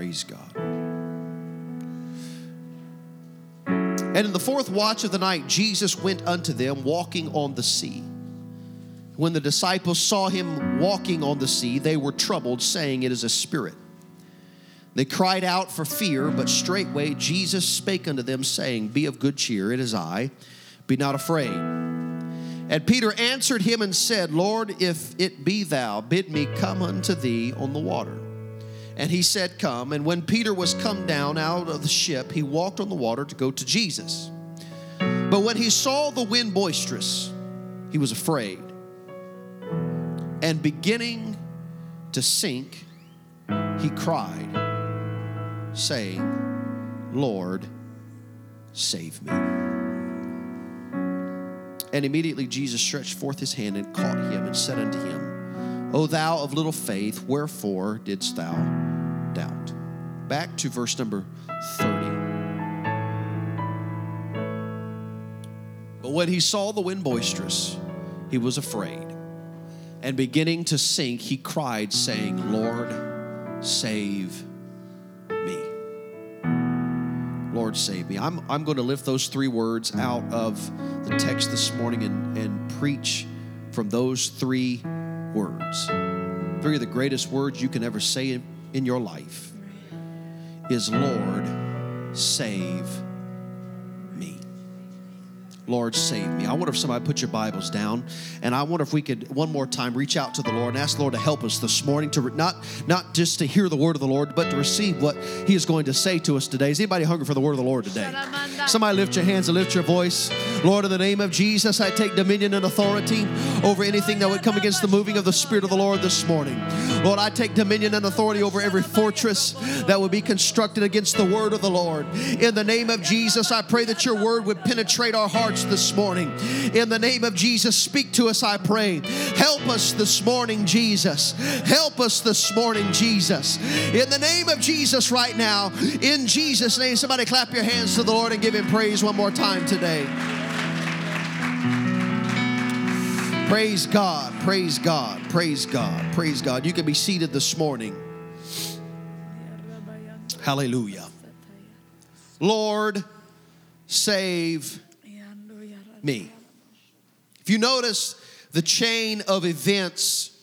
Praise God. And in the fourth watch of the night, Jesus went unto them walking on the sea. When the disciples saw him walking on the sea, they were troubled, saying, It is a spirit. They cried out for fear, but straightway Jesus spake unto them, saying, Be of good cheer, it is I, be not afraid. And Peter answered him and said, Lord, if it be thou, bid me come unto thee on the water. And he said, Come. And when Peter was come down out of the ship, he walked on the water to go to Jesus. But when he saw the wind boisterous, he was afraid. And beginning to sink, he cried, saying, Lord, save me. And immediately Jesus stretched forth his hand and caught him and said unto him, O thou of little faith, wherefore didst thou doubt? Back to verse number 30. But when he saw the wind boisterous, he was afraid. And beginning to sink, he cried, saying, Lord, save me. Lord, save me. I'm, I'm going to lift those three words out of the text this morning and, and preach from those three words. Three of the greatest words you can ever say in, your life is Lord, save. Lord, save me. I wonder if somebody put your Bibles down, and I wonder if we could one more time reach out to the Lord and ask the Lord to help us this morning to re- not not just to hear the word of the Lord, but to receive what He is going to say to us today. Is anybody hungry for the word of the Lord today? Somebody lift your hands and lift your voice. Lord, in the name of Jesus, I take dominion and authority over anything that would come against the moving of the Spirit of the Lord this morning. Lord, I take dominion and authority over every fortress that would be constructed against the word of the Lord. In the name of Jesus, I pray that your word would penetrate our hearts this morning. In the name of Jesus, speak to us, I pray. Help us this morning, Jesus. Help us this morning, Jesus. In the name of Jesus, right now, in Jesus' name, somebody clap your hands to the Lord and give him praise one more time today. Praise God, praise God, praise God, praise God. You can be seated this morning. Hallelujah. Lord, save me. If you notice the chain of events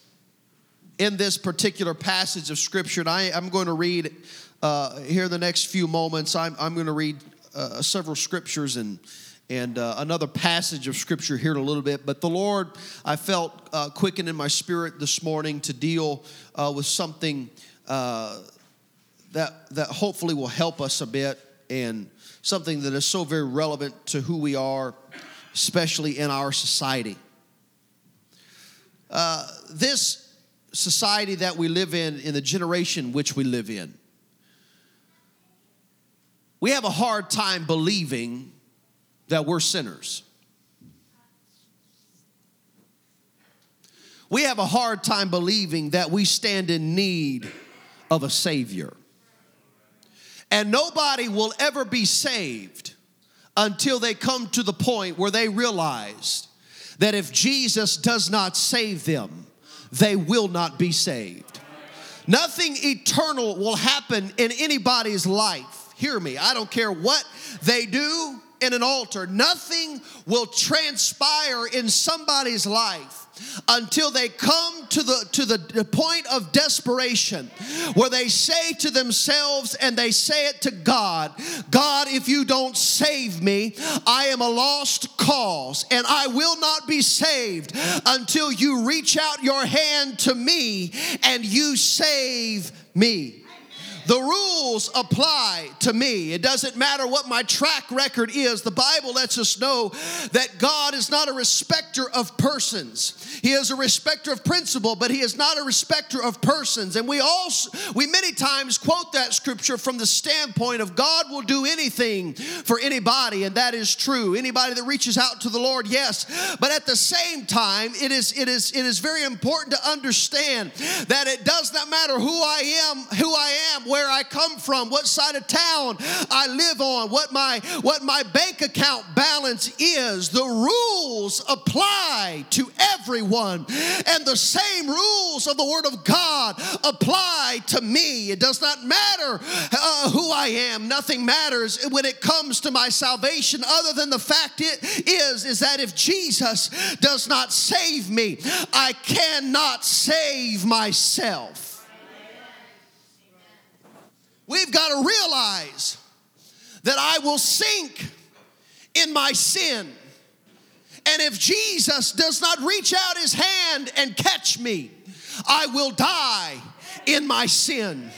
in this particular passage of Scripture, and I, am going to read uh, here in the next few moments, I'm, I'm going to read uh, several scriptures and and uh, another passage of scripture here in a little bit. But the Lord, I felt uh, quickened in my spirit this morning to deal uh, with something uh, that that hopefully will help us a bit, and something that is so very relevant to who we are, especially in our society. Uh, this society that we live in, in the generation which we live in, we have a hard time believing that we're sinners. We have a hard time believing that we stand in need of a Savior. And nobody will ever be saved until they come to the point where they realize that if Jesus does not save them, they will not be saved. Nothing eternal will happen in anybody's life. Hear me, I don't care what they do in an altar, nothing will transpire in somebody's life until they come to the to the point of desperation where they say to themselves and they say it to God God if you don't save me I am a lost cause and I will not be saved until you reach out your hand to me and you save me the rules apply to me. It doesn't matter what my track record is. The Bible lets us know that God is not a respecter of persons. He is a respecter of principle, but he is not a respecter of persons. And we also we many times quote that scripture from the standpoint of God will do anything for anybody, and that is true. Anybody that reaches out to the Lord, yes. But at the same time, it is it is it is very important to understand that it does not matter who I am, who I am, where I come from, what side of town I live on, what my what my bank account balance is. The rules apply to everyone. And the same rules of the word of God apply to me. It does not matter uh, who I am. Nothing matters when it comes to my salvation other than the fact it is is that if Jesus does not save me, I cannot save myself. We've got to realize that I will sink in my sin. And if Jesus does not reach out his hand and catch me, I will die in my sin.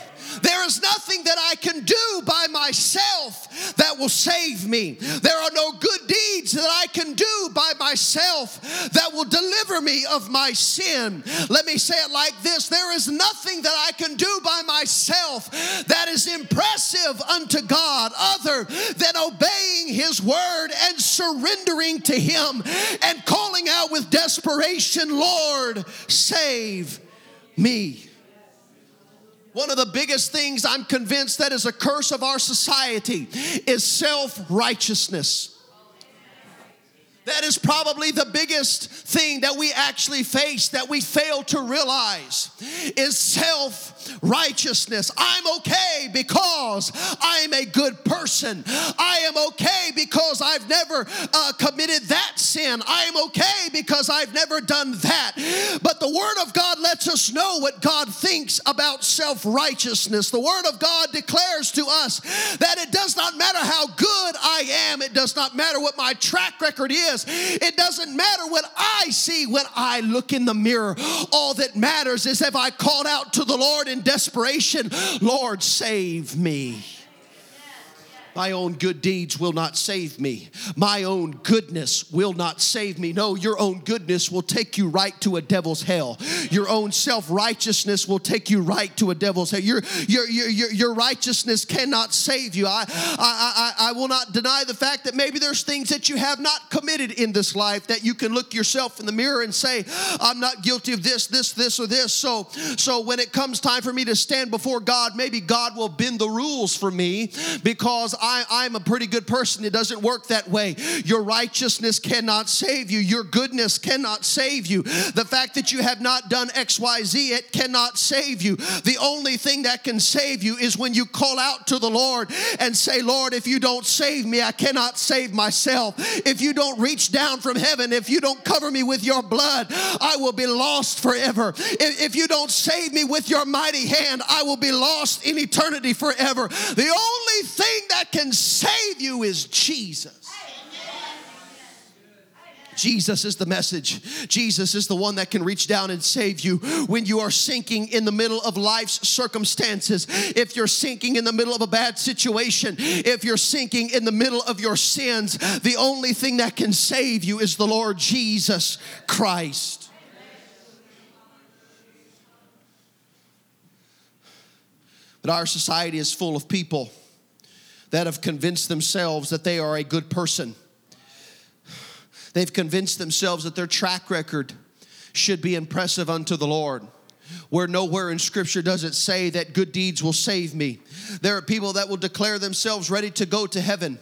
There is nothing that I can do by myself that will save me. There are no good deeds that I can do by myself that will deliver me of my sin. Let me say it like this there is nothing that I can do by myself that is impressive unto God other than obeying His word and surrendering to Him and calling out with desperation, Lord, save me. One of the biggest things I'm convinced that is a curse of our society is self righteousness. That is probably the biggest thing that we actually face that we fail to realize is self righteousness. I'm okay because I'm a good person. I am okay because I've never uh, committed that sin. I am okay because I've never done that. But the Word of God lets us know what God thinks about self righteousness. The Word of God declares to us that it does not matter how good I am, it does not matter what my track record is, it doesn't matter what I see when I look in the mirror. All that matters is if I called out to the Lord in desperation, Lord, save me. My own good deeds will not save me. My own goodness will not save me. No, your own goodness will take you right to a devil's hell. Your own self righteousness will take you right to a devil's hell. Your, your, your, your, righteousness cannot save you. I, I, I, I will not deny the fact that maybe there's things that you have not committed in this life that you can look yourself in the mirror and say, I'm not guilty of this, this, this, or this. So, so when it comes time for me to stand before God, maybe God will bend the rules for me because I, I'm a pretty good person. It doesn't work that way. Your righteousness cannot save you, your goodness cannot save you. The fact that you have not done XYZ, it cannot save you. The only thing that can save you is when you call out to the Lord and say, Lord, if you don't save me, I cannot save myself. If you don't reach down from heaven, if you don't cover me with your blood, I will be lost forever. If, you don't save me with your mighty hand, I will be lost in eternity forever. The only thing that can save you is Jesus. Jesus is the message. Jesus is the one that can reach down and save you when you are sinking in the middle of life's circumstances. If you're sinking in the middle of a bad situation, if you're sinking in the middle of your sins, the only thing that can save you is the Lord Jesus Christ. But our society is full of people that have convinced themselves that they are a good person. They've convinced themselves that their track record should be impressive unto the Lord. Where nowhere in Scripture does it say that good deeds will save me. There are people that will declare themselves ready to go to heaven.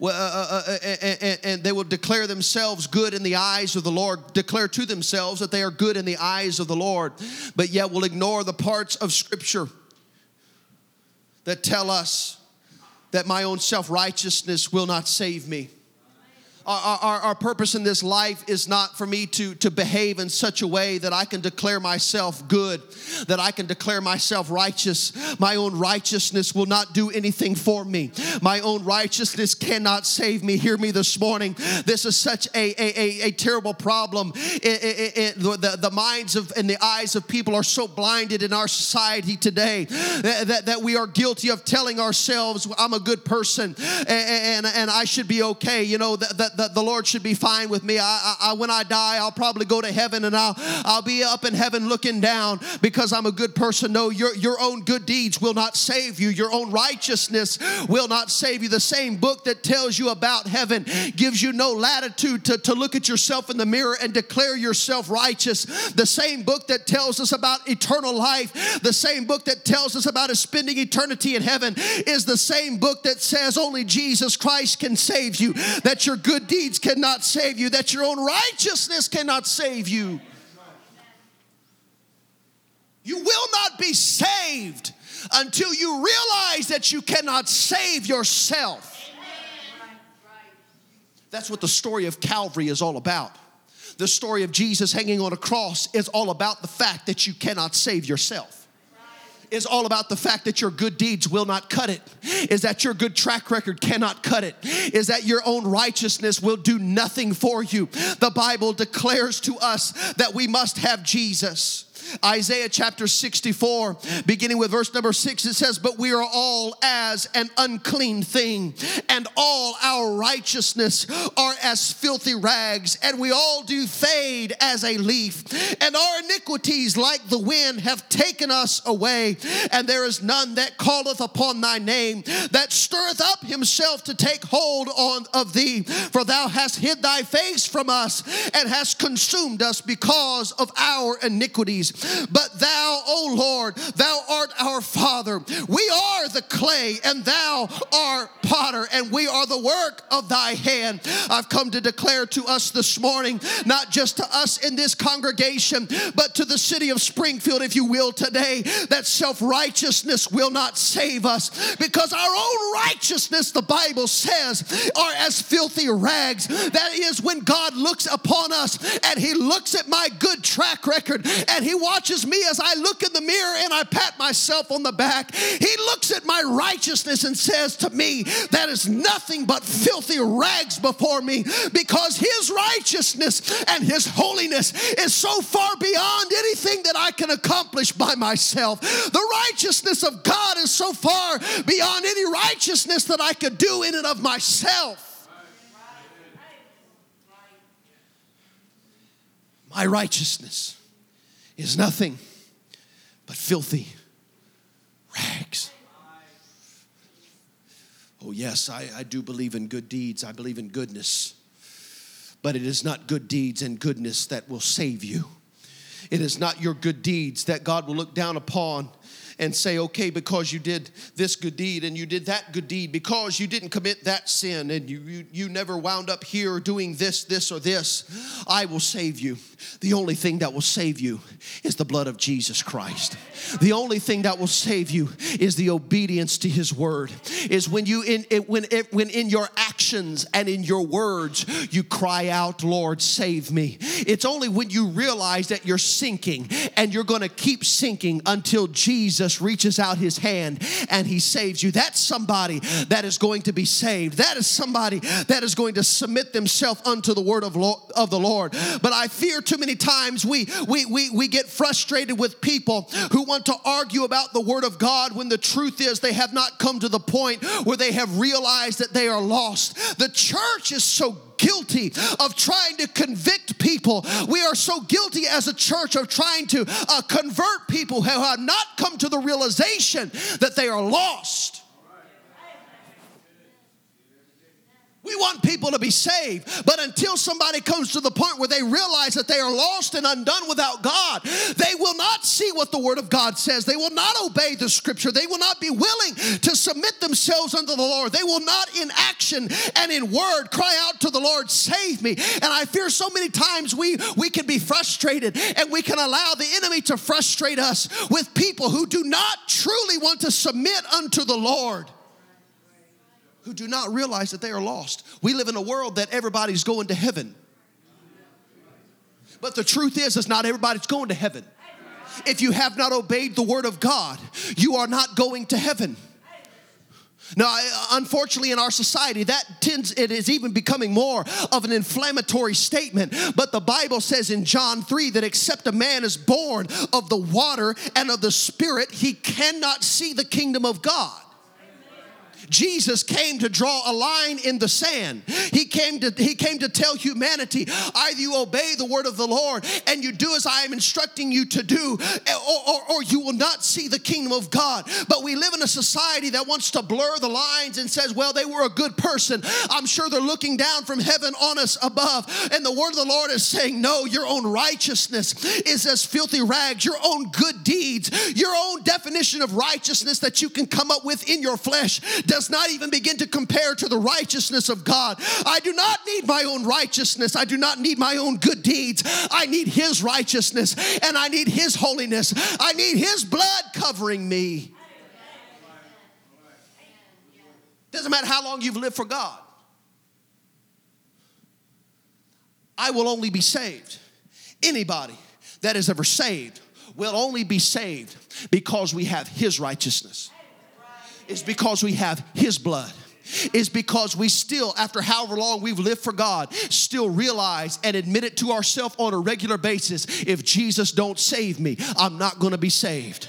Uh, uh, uh, and, and they will declare themselves good in the eyes of the Lord, declare to themselves that they are good in the eyes of the Lord, but yet will ignore the parts of Scripture that tell us that my own self righteousness will not save me our, our, our, purpose in this life is not for me to, to behave in such a way that I can declare myself good, that I can declare myself righteous. My own righteousness will not do anything for me. My own righteousness cannot save me. Hear me this morning. This is such a, a, a, a terrible problem. It, it, it, the, the minds of and the eyes of people are so blinded in our society today that, that, that we are guilty of telling ourselves, I'm a good person and, and, and I should be okay. You know, that, that that the Lord should be fine with me. I, I, I, when I die, I'll probably go to heaven and I'll, I'll be up in heaven looking down because I'm a good person. No, your, your own good deeds will not save you. Your own righteousness will not save you. The same book that tells you about heaven gives you no latitude to, to look at yourself in the mirror and declare yourself righteous. The same book that tells us about eternal life, the same book that tells us about spending eternity in heaven is the same book that says only Jesus Christ can save you, that your good deeds cannot save you, that your own righteousness cannot save you. You will not be saved until you realize that you cannot save yourself. That's what the story of Calvary is all about. The story of Jesus hanging on a cross is all about the fact that you cannot save yourself is all about the fact that your good deeds will not cut it, is that your good track record cannot cut it, is that your own righteousness will do nothing for you. The Bible declares to us that we must have Jesus. Isaiah chapter 64, beginning with verse number 6, it says, But we are all as an unclean thing, and all our righteousness are as filthy rags, and we all do fade as a leaf, and our iniquities, like the wind, have taken us away. And there is none that calleth upon thy name, that stirreth up himself to take hold on of thee. For thou hast hid thy face from us, and hast consumed us because of our iniquities. But thou, O Lord, thou art our Father. We are the clay, and thou art potter, and we are the work of thy hand. I've come to declare to us this morning, not just to us in this congregation, but to the city of Springfield, if you will, today, that self righteousness will not save us because our own righteousness, the Bible says, are as filthy rags. That is when God looks upon us and he looks at my good track record and he watches me as I look in the mirror and I pat myself on the back. He looks at my righteousness and says to me, That is nothing but filthy rags before me because his righteousness and his holiness is so far beyond anything that I can accomplish by myself. The righteousness of God is so far beyond any righteousness that I could do in and of myself. My righteousness is nothing but filthy rags. Oh, yes, I, I do believe in good deeds. I believe in goodness. But it is not good deeds and goodness that will save you. It is not your good deeds that God will look down upon and say, okay, because you did this good deed and you did that good deed, because you didn't commit that sin and you, you, you never wound up here doing this, this, or this, I will save you. The only thing that will save you is the blood of Jesus Christ. The only thing that will save you is the obedience to His word. Is when you in it, when it, when in your actions and in your words you cry out, "Lord, save me." It's only when you realize that you're sinking and you're going to keep sinking until Jesus reaches out His hand and He saves you. That's somebody that is going to be saved. That is somebody that is going to submit themselves unto the word of, of the Lord. But I fear too many times we, we, we, we get frustrated with people who want to argue about the Word of God when the truth is they have not come to the point where they have realized that they are lost. The church is so guilty of trying to convict people. We are so guilty as a church of trying to uh, convert people who have not come to the realization that they are lost. We want people to be saved, but until somebody comes to the point where they realize that they are lost and undone without God, they will not see what the Word of God says. They will not obey the Scripture. They will not be willing to submit themselves unto the Lord. They will not, in action and in word, cry out to the Lord, Save me. And I fear so many times we, we can be frustrated and we can allow the enemy to frustrate us with people who do not truly want to submit unto the Lord who do not realize that they are lost. We live in a world that everybody's going to heaven. But the truth is, is not everybody's going to heaven. If you have not obeyed the word of God, you are not going to heaven. Now, unfortunately, in our society, that tends, it is even becoming more of an inflammatory statement. But the Bible says in John 3 that except a man is born of the water and of the Spirit, he cannot see the kingdom of God. Jesus came to draw a line in the sand. He came to he came to tell humanity, either you obey the word of the Lord and you do as I am instructing you to do, or, or, or you will not see the kingdom of God. But we live in a society that wants to blur the lines and says, well, they were a good person. I'm sure they're looking down from heaven on us above. And the word of the Lord is saying, no, your own righteousness is as filthy rags, your own good deeds, your own definition of righteousness that you can come up with in your flesh does not even begin to compare to the righteousness of God. I do not need my own righteousness. I do not need my own good deeds. I need His righteousness and I need His holiness. I need His blood covering me. Doesn't matter how long you've lived for God. I will only be saved. Anybody that is ever saved will only be saved because we have His righteousness. It's because we have His blood is because we still, after however long we've lived for God, still realize and admit it to ourselves on a regular basis if Jesus don't save me, I'm not going to be saved.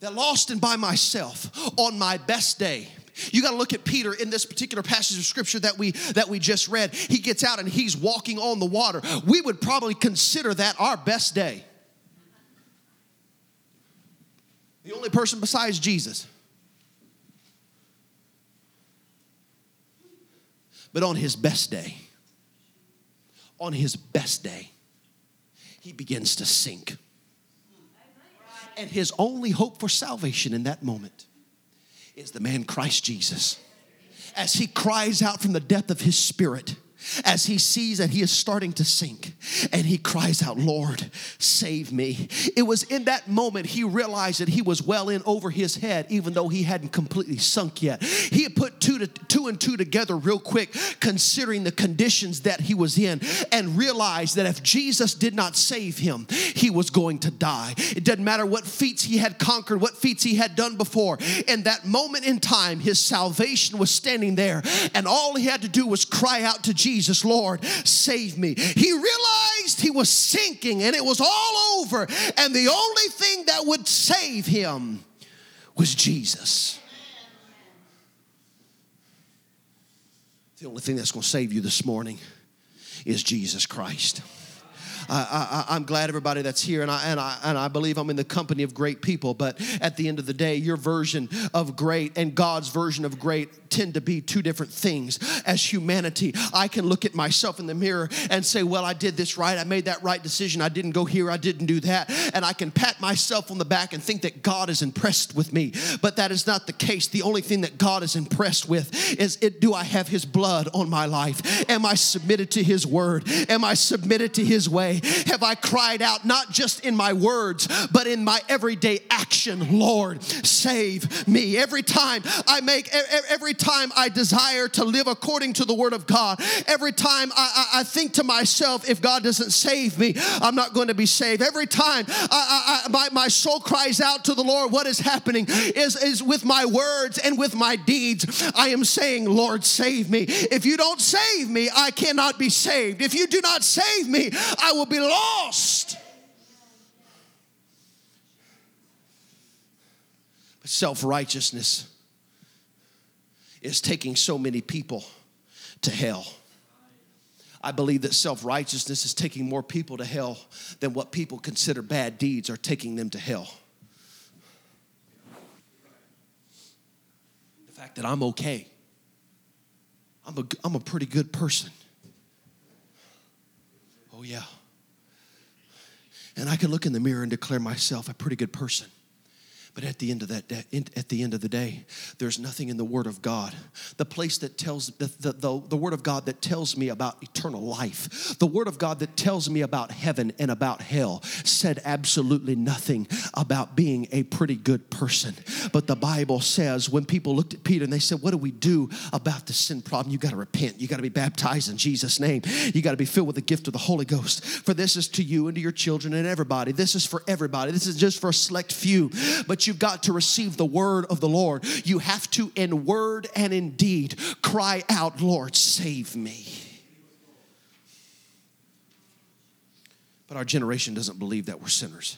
That lost and by myself on my best day. You got to look at Peter in this particular passage of scripture that we that we just read. He gets out and he's walking on the water. We would probably consider that our best day. The only person besides Jesus. But on his best day, on his best day, he begins to sink. And his only hope for salvation in that moment is the man Christ Jesus. As he cries out from the depth of his spirit, as he sees that he is starting to sink and he cries out, Lord, save me. It was in that moment he realized that he was well in over his head, even though he hadn't completely sunk yet. He had put two, to, two and two together real quick, considering the conditions that he was in, and realized that if Jesus did not save him, he was going to die. It doesn't matter what feats he had conquered, what feats he had done before. In that moment in time, his salvation was standing there, and all he had to do was cry out to Jesus Jesus, Lord, save me. He realized he was sinking and it was all over, and the only thing that would save him was Jesus. The only thing that's going to save you this morning is Jesus Christ. I, am glad everybody that's here, and I, and, I, and I believe I'm in the company of great people. But at the end of the day, your version of great and God's version of great tend to be two different things. As humanity, I can look at myself in the mirror and say, Well, I did this right. I made that right decision. I didn't go here. I didn't do that. And I can pat myself on the back and think that God is impressed with me. But that is not the case. The only thing that God is impressed with is it, do I have His blood on my life? Am I submitted to His word? Am I submitted to His have I cried out, not just in my words, but in my everyday action, Lord, save me. Every time I make, every time I desire to live according to the word of God, every time I, I, I think to myself, if God doesn't save me, I'm not going to be saved. Every time I, my, my soul cries out to the Lord, what is happening is, is with my words and with my deeds. I am saying, Lord, save me. If you don't save me, I cannot be saved. If you do not save me, I will be lost. But self righteousness is taking so many people to hell. I believe that self righteousness is taking more people to hell than what people consider bad deeds are taking them to hell. The fact that I'm okay, I'm a, I'm a pretty good person. Oh, yeah. And I can look in the mirror and declare myself a pretty good person. But at the end of that day, at the end of the day, there's nothing in the Word of God. The place that tells the, the, the, the, Word of God that tells me about eternal life, the Word of God that tells me about heaven and about hell, said absolutely nothing about being a pretty good person. But the Bible says when people looked at Peter and they said, What do we do about the sin problem? You got to repent. You got to be baptized in Jesus' name. You got to be filled with the gift of the Holy Ghost. For this is to you and to your children and everybody. This is for everybody. This is just for a select few. But but you've got to receive the word of the Lord. You have to, in word and in deed, cry out, Lord, save me. But our generation doesn't believe that we're sinners.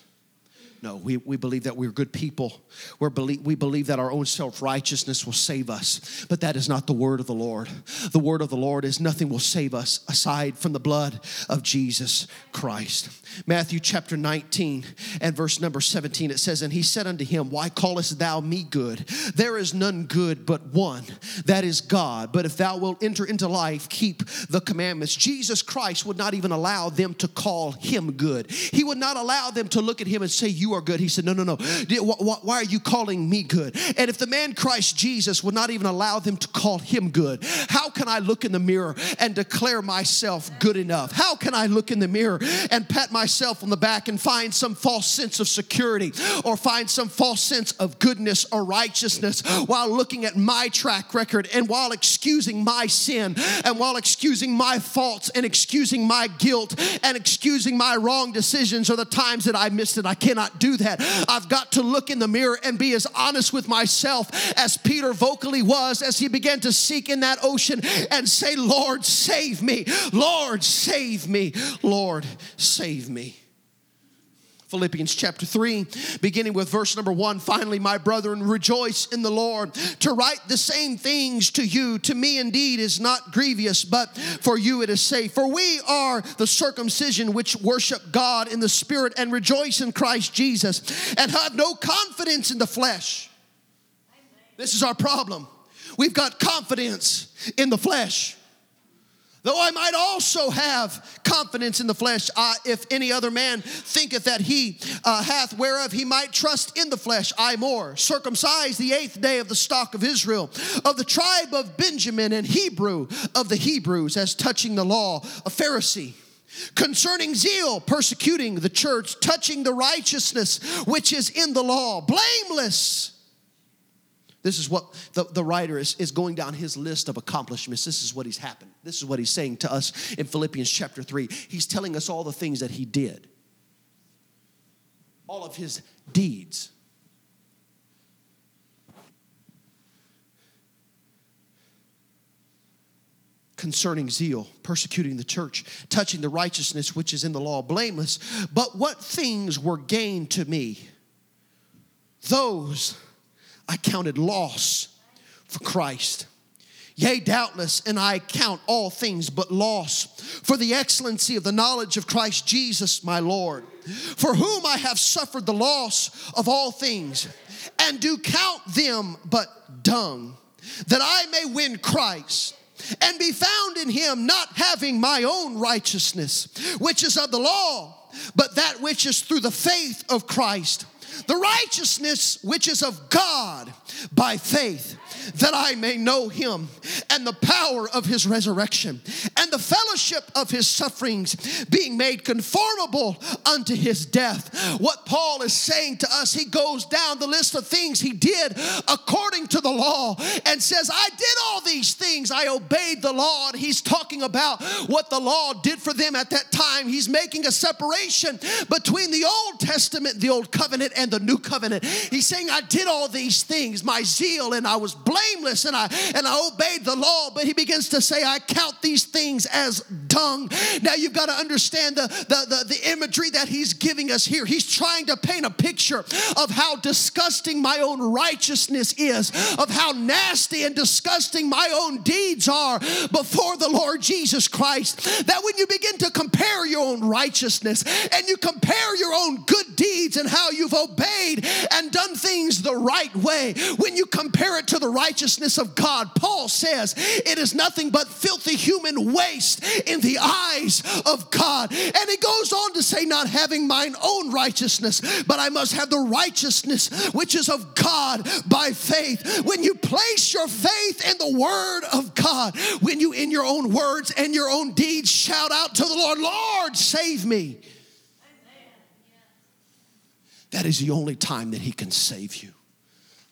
No, we, we believe that we're good people. We're believe, we believe that our own self righteousness will save us. But that is not the word of the Lord. The word of the Lord is nothing will save us aside from the blood of Jesus Christ. Matthew chapter 19 and verse number 17, it says, And he said unto him, Why callest thou me good? There is none good but one, that is God. But if thou wilt enter into life, keep the commandments. Jesus Christ would not even allow them to call him good. He would not allow them to look at him and say, You are good. He said, No, no, no. Why are you calling me good? And if the man Christ Jesus would not even allow them to call him good, how can I look in the mirror and declare myself good enough? How can I look in the mirror and pat myself on the back and find some false sense of security or find some false sense of goodness or righteousness while looking at my track record and while excusing my sin and while excusing my faults and excusing my guilt and excusing my wrong decisions or the times that I missed it? I cannot do that. I've got to look in the mirror and be as honest with myself as Peter vocally was as he began to seek in that ocean and say, Lord, save me. Lord, save me. Lord, save me. Philippians chapter 3, beginning with verse number 1. Finally, my brethren, rejoice in the Lord. To write the same things to you, to me indeed is not grievous, but for you it is safe. For we are the circumcision which worship God in the Spirit and rejoice in Christ Jesus, and have no confidence in the flesh. This is our problem. We've got confidence in the flesh. Though I might also have confidence in the flesh, uh, if any other man thinketh that he uh, hath whereof he might trust in the flesh, I more. Circumcised the eighth day of the stock of Israel, of the tribe of Benjamin, and Hebrew of the Hebrews, as touching the law, a Pharisee. Concerning zeal, persecuting the church, touching the righteousness which is in the law, blameless. This is what the, the writer is, is going down his list of accomplishments. This is what he's happened. This is what he's saying to us in Philippians chapter 3. He's telling us all the things that he did, all of his deeds. Concerning zeal, persecuting the church, touching the righteousness which is in the law, blameless. But what things were gained to me? Those I counted loss for Christ. Yea, doubtless, and I count all things but loss for the excellency of the knowledge of Christ Jesus my Lord, for whom I have suffered the loss of all things, and do count them but dung, that I may win Christ and be found in him, not having my own righteousness, which is of the law, but that which is through the faith of Christ the righteousness which is of God by faith, that I may know him and the power of his resurrection and the fellowship of his sufferings, being made conformable unto his death. What Paul is saying to us, he goes down the list of things he did according to the law and says, I did all these things, I obeyed the law. And he's talking about what the law did for them at that time. He's making a separation between the Old Testament, the Old Covenant, and the New Covenant. He's saying, I did all these things, my zeal, and I was blameless and I and I obeyed the law. But he begins to say, I count these things as dung. Now you've got to understand the, the, the, the imagery that he's giving us here. He's trying to paint a picture of how disgusting my own righteousness is, of how nasty and disgusting my own deeds are before the Lord Jesus Christ. That when you begin to compare your own righteousness and you compare your own good deeds and how you've obeyed and done things the right way, when you compare it to the righteousness of God, Paul says it is nothing but filthy human waste in the eyes of God. And he goes on to say, Not having mine own righteousness, but I must have the righteousness which is of God by faith. When you place your faith in the word of God, when you in your own words and your own deeds shout out to the Lord, Lord, save me. That is the only time that he can save you.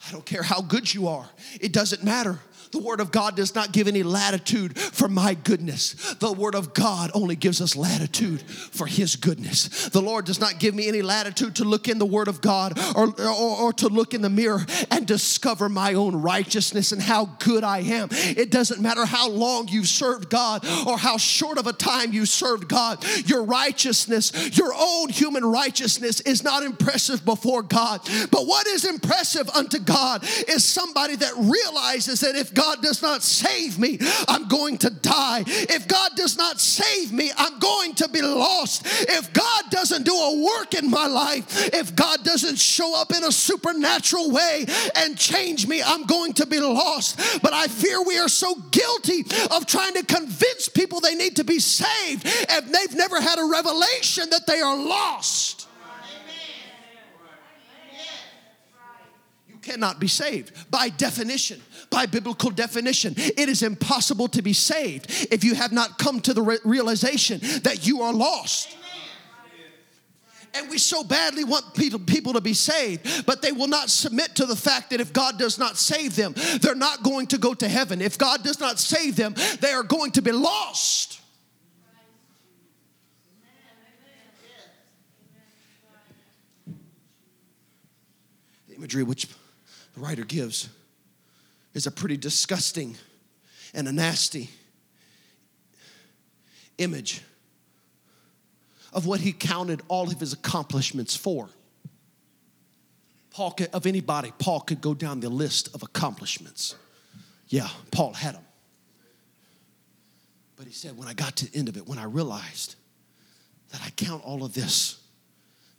I don't care how good you are, it doesn't matter. The Word of God does not give any latitude for my goodness. The Word of God only gives us latitude for His goodness. The Lord does not give me any latitude to look in the Word of God or, or, or to look in the mirror and discover my own righteousness and how good I am. It doesn't matter how long you've served God or how short of a time you served God. Your righteousness, your own human righteousness, is not impressive before God. But what is impressive unto God is somebody that realizes that if God does not save me, I'm going to die. If God does not save me, I'm going to be lost. If God doesn't do a work in my life, if God doesn't show up in a supernatural way and change me, I'm going to be lost. But I fear we are so guilty of trying to convince people they need to be saved and they've never had a revelation that they are lost. You cannot be saved by definition, by biblical definition. It is impossible to be saved if you have not come to the re- realization that you are lost. And we so badly want people, people to be saved, but they will not submit to the fact that if God does not save them, they're not going to go to heaven. If God does not save them, they are going to be lost. The imagery which the writer gives is a pretty disgusting and a nasty image of what he counted all of his accomplishments for. Paul could, of anybody, Paul could go down the list of accomplishments. Yeah, Paul had them. But he said, when I got to the end of it, when I realized that I count all of this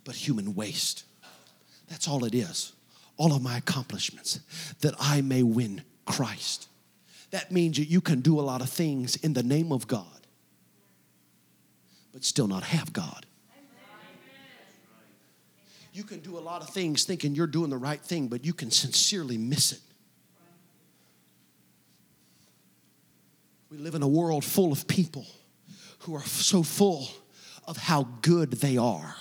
but human waste, that's all it is all of my accomplishments that I may win Christ. That means that you can do a lot of things in the name of God, but still not have God. You can do a lot of things thinking you're doing the right thing, but you can sincerely miss it. We live in a world full of people who are so full of how good they are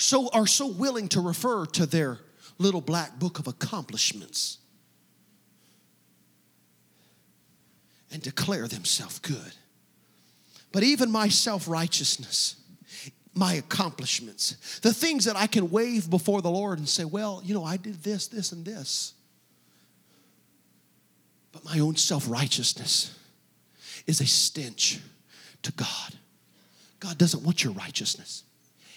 so, are so willing to refer to their little black book of accomplishments and declare themselves good. But even my self righteousness, my accomplishments, the things that I can wave before the Lord and say, well, you know, I did this, this, and this. But my own self righteousness is a stench to God. God doesn't want your righteousness.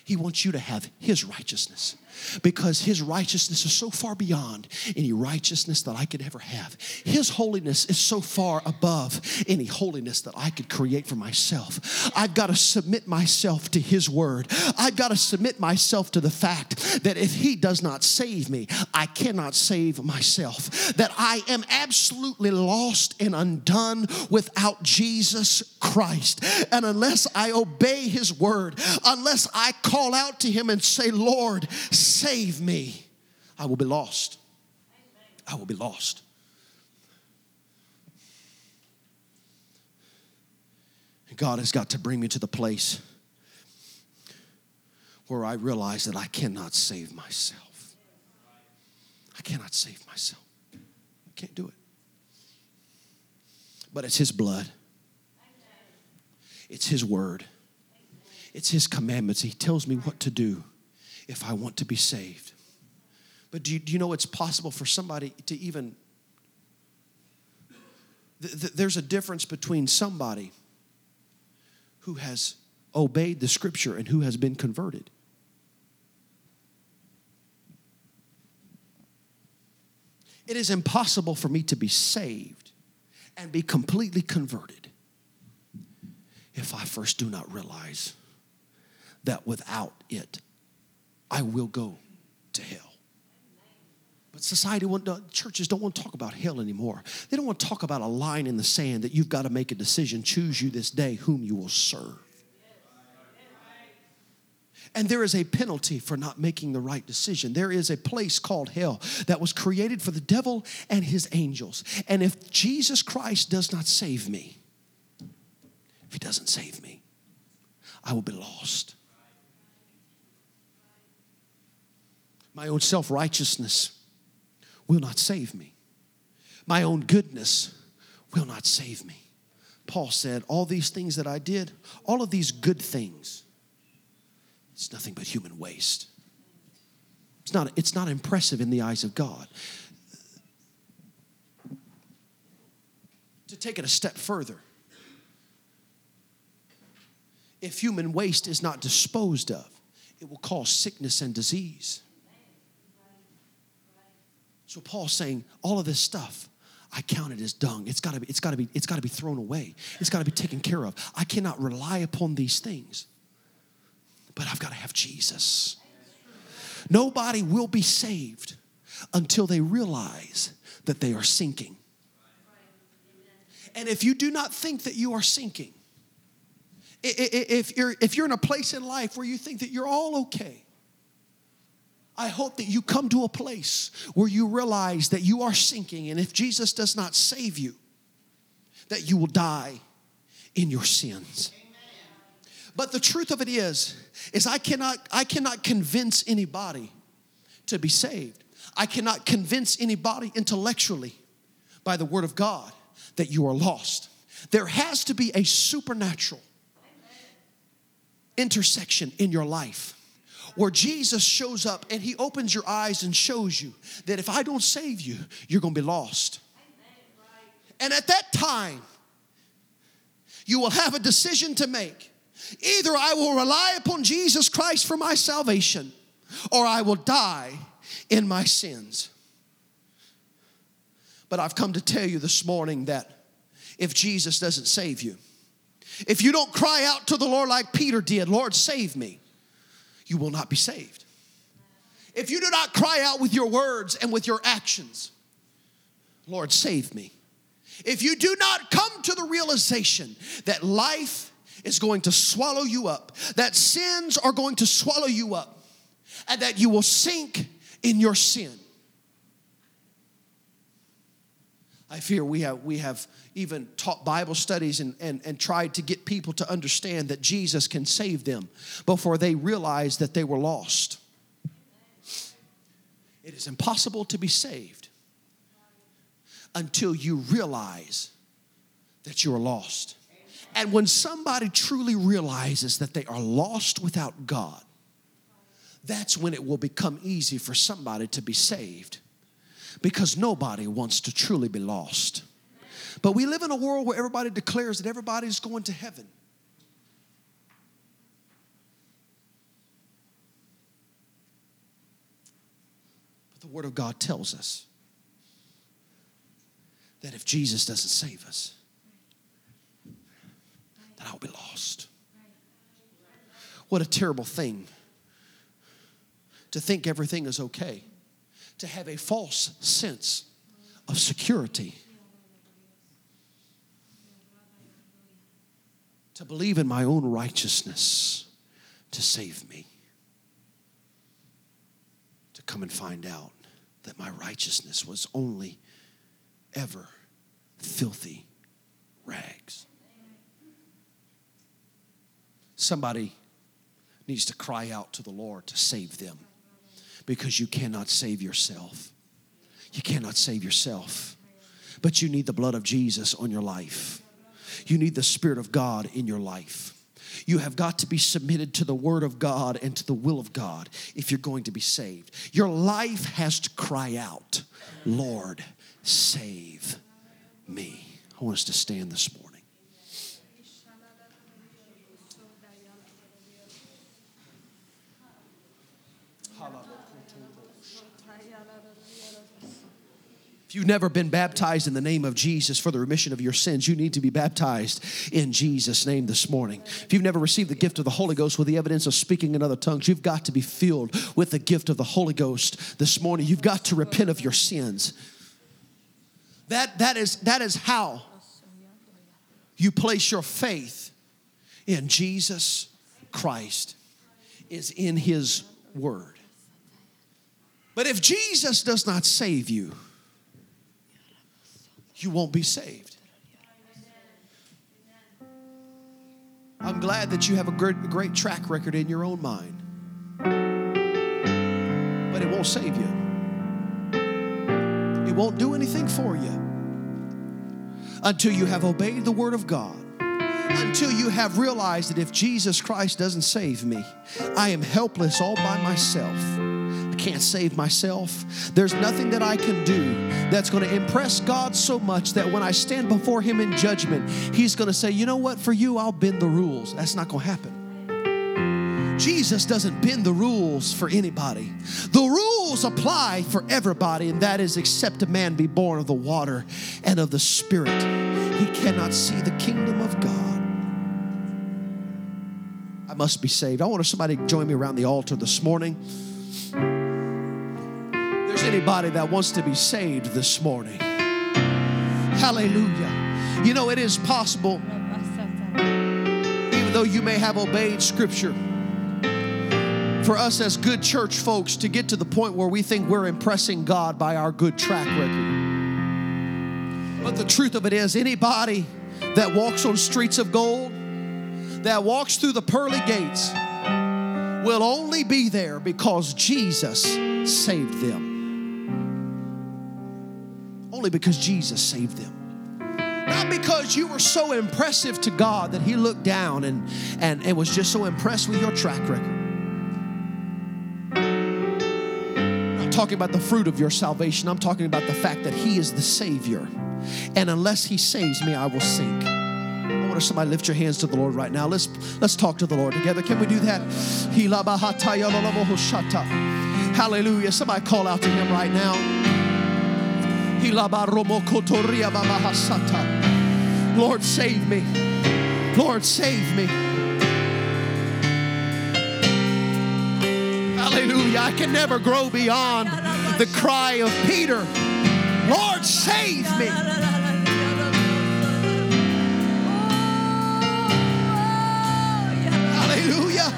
He wants you to have His righteousness because His righteousness is so far beyond any righteousness that I could ever have. His holiness is so far above any holiness that I could create for myself. I've got to submit myself to His word. I've got to submit myself to the fact that if He does not save me, I cannot save myself. That I am absolutely lost and undone without Jesus Christ. And unless I obey His word, unless I call out to Him and say, Lord, save me, I will be lost. I will be lost. God has got to bring me to the place where I realize that I cannot save myself. I cannot save myself. I can't do it. But it's His blood, it's His word, it's His commandments. He tells me what to do if I want to be saved. But do you, do you know it's possible for somebody to even. Th- th- there's a difference between somebody who has obeyed the scripture and who has been converted. It is impossible for me to be saved and be completely converted if I first do not realize that without it, I will go to hell. But society, churches don't want to talk about hell anymore. They don't want to talk about a line in the sand that you've got to make a decision. Choose you this day whom you will serve. And there is a penalty for not making the right decision. There is a place called hell that was created for the devil and his angels. And if Jesus Christ does not save me, if he doesn't save me, I will be lost. My own self righteousness will not save me. My own goodness will not save me. Paul said, All these things that I did, all of these good things, it's nothing but human waste. It's not, it's not impressive in the eyes of God. To take it a step further, if human waste is not disposed of, it will cause sickness and disease. So Paul's saying all of this stuff, I count it as dung. It's gotta be, it's gotta be, it's gotta be thrown away. It's gotta be taken care of. I cannot rely upon these things. But I've got to have Jesus. Nobody will be saved until they realize that they are sinking. And if you do not think that you are sinking, if you're, if you're in a place in life where you think that you're all okay, I hope that you come to a place where you realize that you are sinking, and if Jesus does not save you, that you will die in your sins. But the truth of it is, is I cannot, I cannot convince anybody to be saved. I cannot convince anybody intellectually by the word of God that you are lost. There has to be a supernatural intersection in your life where Jesus shows up and he opens your eyes and shows you that if I don't save you, you're going to be lost. And at that time, you will have a decision to make. Either I will rely upon Jesus Christ for my salvation, or I will die in my sins. But I've come to tell you this morning that if Jesus doesn't save you, if you don't cry out to the Lord like Peter did, Lord, save me, you will not be saved. If you do not cry out with your words and with your actions, Lord, save me. If you do not come to the realization that life is going to swallow you up, that sins are going to swallow you up, and that you will sink in your sin. I fear we have, we have even taught Bible studies and, and, and tried to get people to understand that Jesus can save them before they realize that they were lost. It is impossible to be saved until you realize that you are lost. And when somebody truly realizes that they are lost without God, that's when it will become easy for somebody to be saved because nobody wants to truly be lost. But we live in a world where everybody declares that everybody's going to heaven. But the Word of God tells us that if Jesus doesn't save us, then I'll be lost. What a terrible thing to think everything is okay, to have a false sense of security, to believe in my own righteousness to save me, to come and find out that my righteousness was only ever filthy rags. Somebody needs to cry out to the Lord to save them because you cannot save yourself. You cannot save yourself, but you need the blood of Jesus on your life. You need the Spirit of God in your life. You have got to be submitted to the Word of God and to the will of God if you're going to be saved. Your life has to cry out, Lord, save me. I want us to stand this morning. You've never been baptized in the name of Jesus for the remission of your sins, you need to be baptized in Jesus' name this morning. If you've never received the gift of the Holy Ghost with the evidence of speaking in other tongues, you've got to be filled with the gift of the Holy Ghost this morning. You've got to repent of your sins. That, that, is, that is how you place your faith in Jesus Christ, is in His Word. But if Jesus does not save you, you won't be saved. I'm glad that you have a great, great track record in your own mind. But it won't save you. It won't do anything for you until you have obeyed the word of God. Until you have realized that if Jesus Christ doesn't save me, I am helpless all by myself. Can't save myself. There's nothing that I can do that's going to impress God so much that when I stand before Him in judgment, He's going to say, You know what? For you, I'll bend the rules. That's not going to happen. Jesus doesn't bend the rules for anybody. The rules apply for everybody, and that is except a man be born of the water and of the Spirit, he cannot see the kingdom of God. I must be saved. I want somebody to join me around the altar this morning. Anybody that wants to be saved this morning. Hallelujah. You know, it is possible, even though you may have obeyed Scripture for us as good church folks to get to the point where we think we're impressing God by our good track record. But the truth of it is, anybody that walks on streets of gold, that walks through the pearly gates, will only be there because Jesus saved them. Only because Jesus saved them not because you were so impressive to God that He looked down and, and, and was just so impressed with your track record. I'm talking about the fruit of your salvation. I'm talking about the fact that He is the Savior. And unless He saves me, I will sink. I want to somebody lift your hands to the Lord right now. Let's let's talk to the Lord together. Can we do that? Hallelujah. Somebody call out to Him right now. Lord, save me. Lord, save me. Hallelujah. I can never grow beyond the cry of Peter Lord, save me. Hallelujah.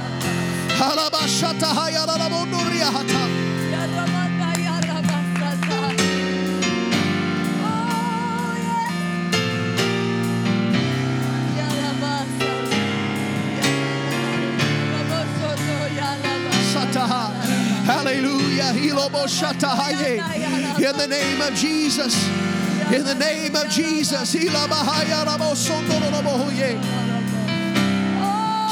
In the name of Jesus. In the name of Jesus.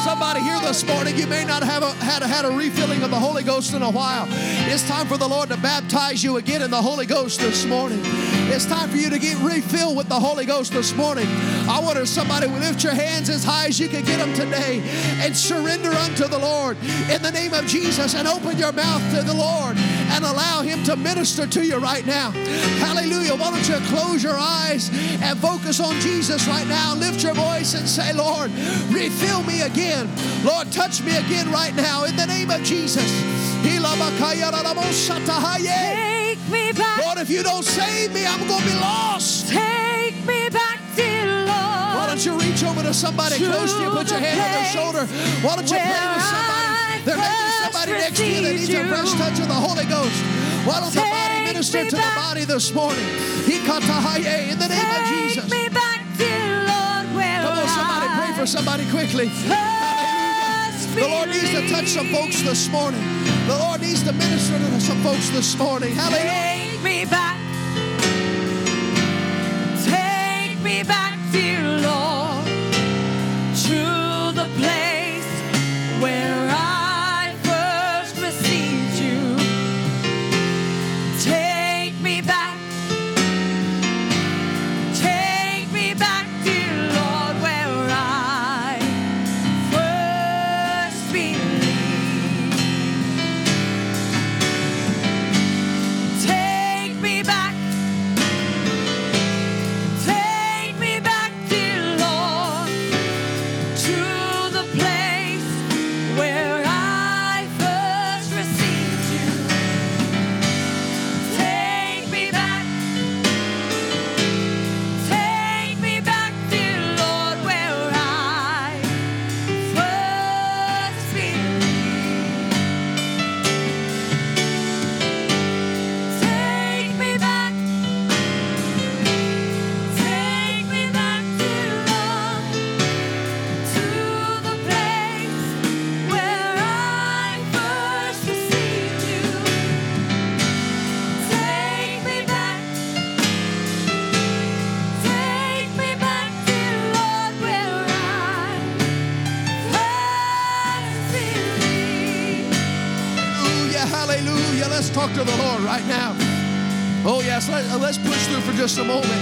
Somebody here this morning, you may not have a, had, a, had a refilling of the Holy Ghost in a while. It's time for the Lord to baptize you again in the Holy Ghost this morning. It's time for you to get refilled with the Holy Ghost this morning. I wonder somebody would lift your hands as high as you can get them today and surrender unto the Lord in the name of Jesus and open your mouth to the Lord and allow Him to minister to you right now. Hallelujah. Why don't you close your eyes and focus on Jesus right now? Lift your voice and say, Lord, refill me again. Lord, touch me again right now in the name of Jesus. Take me back. Lord, if you don't save me, I'm going to be lost. Take me back, dear Lord. Why don't you reach over to somebody to close to you, put your hand on their shoulder. Why don't you pray with somebody? There may be somebody next to you that needs a fresh touch of the Holy Ghost. Why don't the body minister to the body this morning? He caught a high A in the name of Jesus. Me back, dear Lord, where Come on, somebody pray for somebody quickly. The Lord needs to touch some folks this morning. The Lord needs to minister to some folks this morning. Hallelujah. Take me back. Take me back, dear talk to the Lord right now. Oh, yes, let, uh, let's push through for just a moment.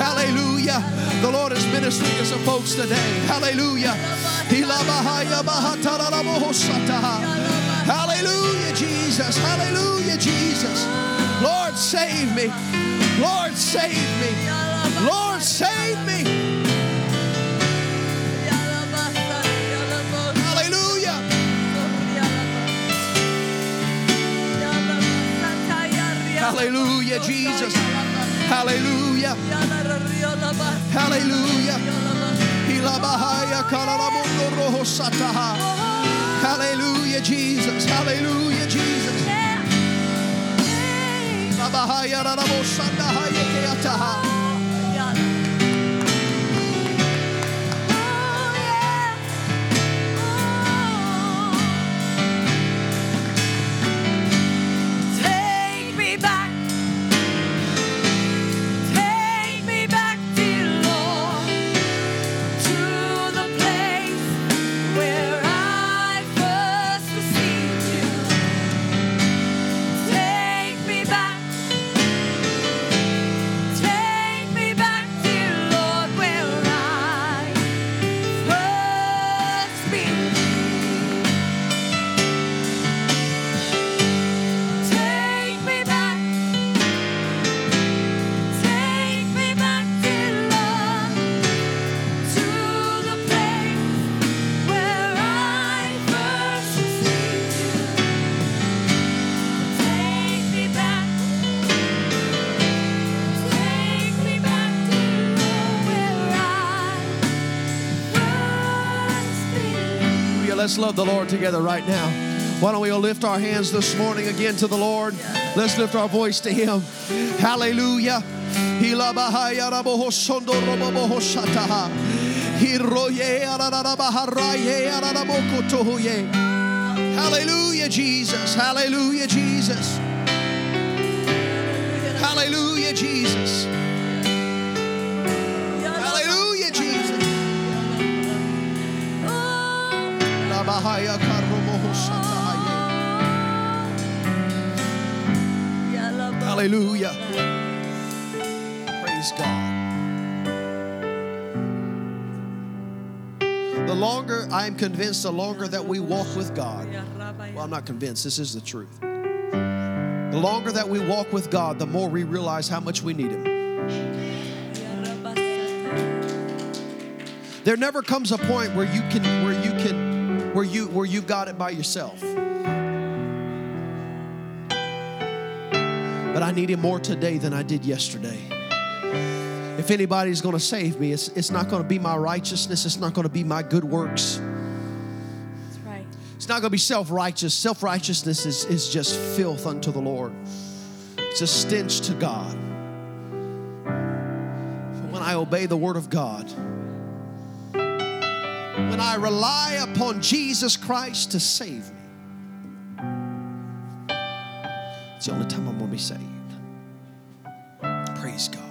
Hallelujah. The Lord is ministering to some folks today. Hallelujah. Hallelujah, Jesus. Hallelujah, Jesus. Lord, save me. Lord, save me. Lord, save me. Hallelujah, Jesus. Hallelujah. Hallelujah. Roho sataha. Hallelujah, Jesus. Hallelujah, Jesus. Love the Lord together right now. Why don't we all lift our hands this morning again to the Lord? Let's lift our voice to Him. Hallelujah. Hallelujah, Jesus. Hallelujah, Jesus. Hallelujah, Jesus. Hallelujah. Praise God. The longer I'm convinced, the longer that we walk with God. Well, I'm not convinced, this is the truth. The longer that we walk with God, the more we realize how much we need Him. There never comes a point where you can, where you can, where you, where you've got it by yourself. But I need Him more today than I did yesterday. If anybody's going to save me, it's, it's not going to be my righteousness. It's not going to be my good works. That's right. It's not going to be self righteous. Self righteousness is, is just filth unto the Lord, it's a stench to God. But when I obey the Word of God, when I rely upon Jesus Christ to save me, it's the only time I'm going to be saved. Praise God.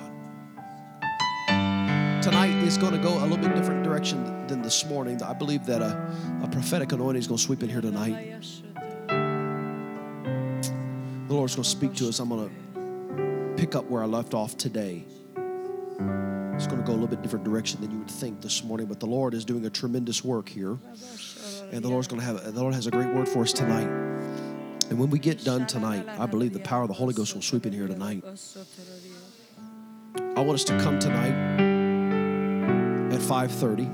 Tonight is going to go a little bit different direction than this morning. I believe that a, a prophetic anointing is going to sweep in here tonight. The Lord's going to speak to us. I'm going to pick up where I left off today. It's going to go a little bit different direction than you would think this morning, but the Lord is doing a tremendous work here, and the Lord's going to have the Lord has a great word for us tonight. And when we get done tonight, I believe the power of the Holy Ghost will sweep in here tonight. I want us to come tonight at 5:30,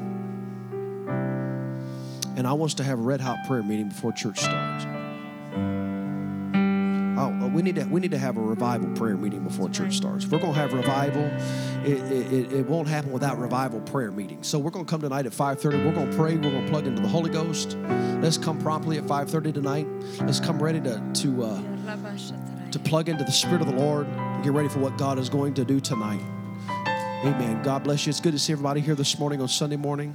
and I want us to have a red hot prayer meeting before church starts. We need to we need to have a revival prayer meeting before church starts. If we're going to have revival, it, it, it won't happen without revival prayer meeting. So we're going to come tonight at 5:30. We're going to pray. We're going to plug into the Holy Ghost. Let's come promptly at 5:30 tonight. Let's come ready to to uh, to plug into the Spirit of the Lord and get ready for what God is going to do tonight. Amen. God bless you. It's good to see everybody here this morning on Sunday morning.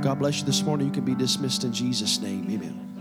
God bless you this morning. You can be dismissed in Jesus' name. Amen.